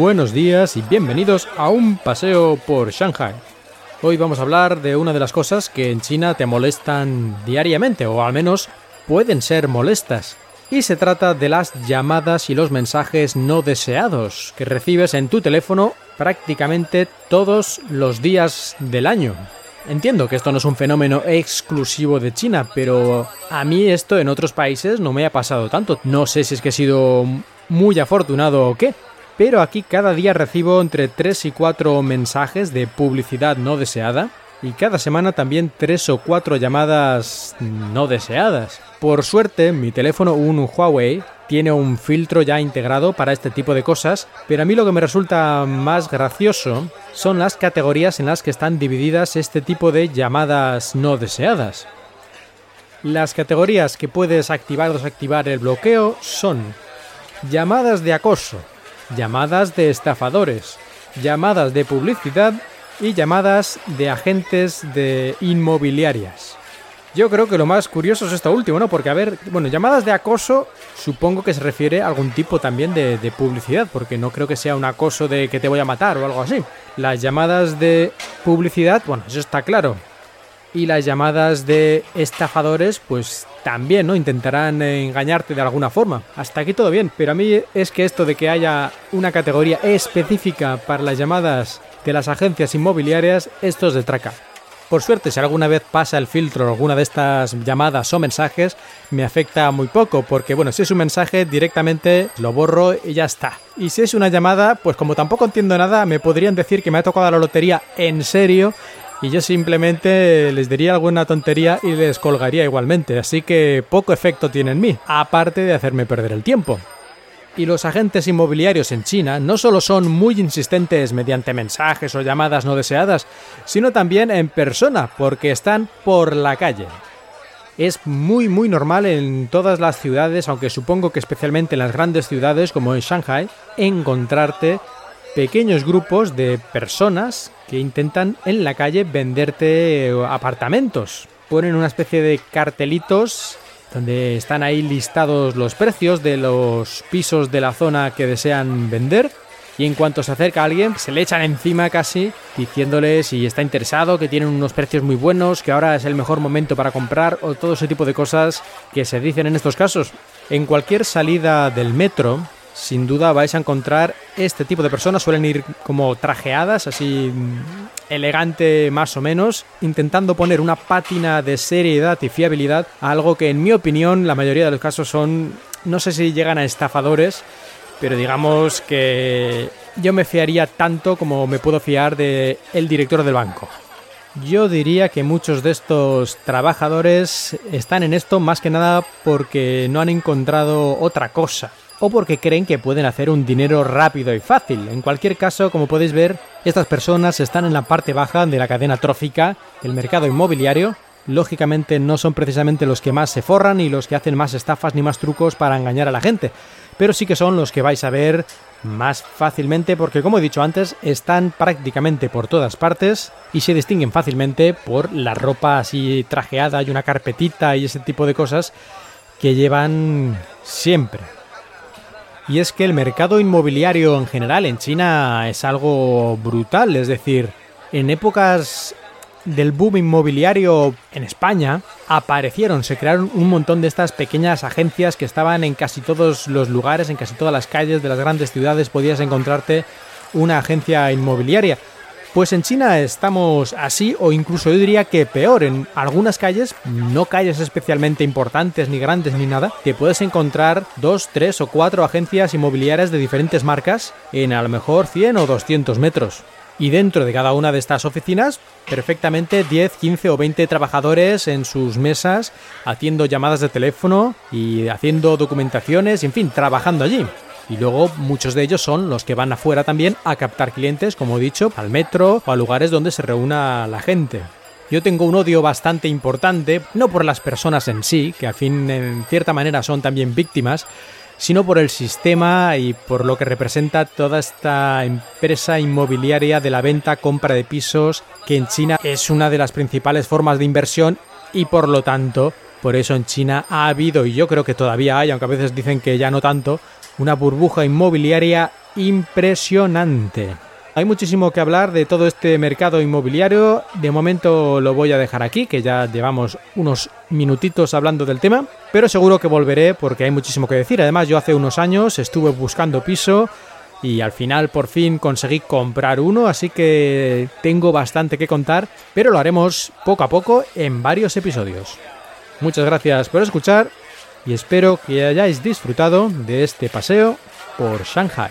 buenos días y bienvenidos a un paseo por Shanghai. Hoy vamos a hablar de una de las cosas que en China te molestan diariamente, o al menos pueden ser molestas. Y se trata de las llamadas y los mensajes no deseados que recibes en tu teléfono prácticamente todos los días del año. Entiendo que esto no es un fenómeno exclusivo de China, pero a mí esto en otros países no me ha pasado tanto. No sé si es que he sido muy afortunado o qué, pero aquí cada día recibo entre 3 y 4 mensajes de publicidad no deseada y cada semana también 3 o 4 llamadas no deseadas. Por suerte, mi teléfono, un Huawei, tiene un filtro ya integrado para este tipo de cosas, pero a mí lo que me resulta más gracioso son las categorías en las que están divididas este tipo de llamadas no deseadas. Las categorías que puedes activar o desactivar el bloqueo son llamadas de acoso, llamadas de estafadores, llamadas de publicidad y llamadas de agentes de inmobiliarias. Yo creo que lo más curioso es esto último, ¿no? Porque, a ver, bueno, llamadas de acoso supongo que se refiere a algún tipo también de, de, publicidad, porque no creo que sea un acoso de que te voy a matar o algo así. Las llamadas de publicidad, bueno, eso está claro. Y las llamadas de estafadores, pues también, ¿no? Intentarán engañarte de alguna forma. Hasta aquí todo bien, pero a mí es que esto de que haya una categoría específica para las llamadas de las agencias inmobiliarias, esto es de traca. Por suerte, si alguna vez pasa el filtro alguna de estas llamadas o mensajes, me afecta muy poco, porque bueno, si es un mensaje directamente lo borro y ya está. Y si es una llamada, pues como tampoco entiendo nada, me podrían decir que me ha tocado la lotería en serio y yo simplemente les diría alguna tontería y les colgaría igualmente, así que poco efecto tiene en mí, aparte de hacerme perder el tiempo. Y los agentes inmobiliarios en China no solo son muy insistentes mediante mensajes o llamadas no deseadas, sino también en persona, porque están por la calle. Es muy muy normal en todas las ciudades, aunque supongo que especialmente en las grandes ciudades como en Shanghai, encontrarte pequeños grupos de personas que intentan en la calle venderte apartamentos. Ponen una especie de cartelitos donde están ahí listados los precios de los pisos de la zona que desean vender. Y en cuanto se acerca alguien, se le echan encima casi, diciéndole si está interesado, que tienen unos precios muy buenos, que ahora es el mejor momento para comprar, o todo ese tipo de cosas que se dicen en estos casos. En cualquier salida del metro, sin duda vais a encontrar este tipo de personas. Suelen ir como trajeadas, así elegante más o menos, intentando poner una pátina de seriedad y fiabilidad a algo que en mi opinión la mayoría de los casos son, no sé si llegan a estafadores, pero digamos que yo me fiaría tanto como me puedo fiar de el director del banco. Yo diría que muchos de estos trabajadores están en esto más que nada porque no han encontrado otra cosa o porque creen que pueden hacer un dinero rápido y fácil. En cualquier caso, como podéis ver, estas personas están en la parte baja de la cadena trófica del mercado inmobiliario. Lógicamente no son precisamente los que más se forran y los que hacen más estafas ni más trucos para engañar a la gente, pero sí que son los que vais a ver más fácilmente porque como he dicho antes están prácticamente por todas partes y se distinguen fácilmente por la ropa así trajeada y una carpetita y ese tipo de cosas que llevan siempre. Y es que el mercado inmobiliario en general en China es algo brutal, es decir, en épocas del boom inmobiliario en España aparecieron, se crearon un montón de estas pequeñas agencias que estaban en casi todos los lugares, en casi todas las calles de las grandes ciudades podías encontrarte una agencia inmobiliaria. Pues en China estamos así o incluso yo diría que peor. En algunas calles, no calles especialmente importantes ni grandes ni nada, te puedes encontrar dos, tres o cuatro agencias inmobiliarias de diferentes marcas en a lo mejor 100 o 200 metros. Y dentro de cada una de estas oficinas, perfectamente 10, 15 o 20 trabajadores en sus mesas haciendo llamadas de teléfono y haciendo documentaciones, en fin, trabajando allí. Y luego muchos de ellos son los que van afuera también a captar clientes, como he dicho, al metro o a lugares donde se reúna la gente. Yo tengo un odio bastante importante, no por las personas en sí, que al fin en cierta manera son también víctimas, sino por el sistema y por lo que representa toda esta empresa inmobiliaria de la venta-compra de pisos, que en China es una de las principales formas de inversión y por lo tanto, por eso en China ha habido, y yo creo que todavía hay, aunque a veces dicen que ya no tanto, una burbuja inmobiliaria impresionante. Hay muchísimo que hablar de todo este mercado inmobiliario. De momento lo voy a dejar aquí, que ya llevamos unos minutitos hablando del tema, pero seguro que volveré porque hay muchísimo que decir. Además, yo hace unos años estuve buscando piso y al final por fin conseguí comprar uno, así que tengo bastante que contar, pero lo haremos poco a poco en varios episodios. Muchas gracias por escuchar y espero que hayáis disfrutado de este paseo por Shanghai.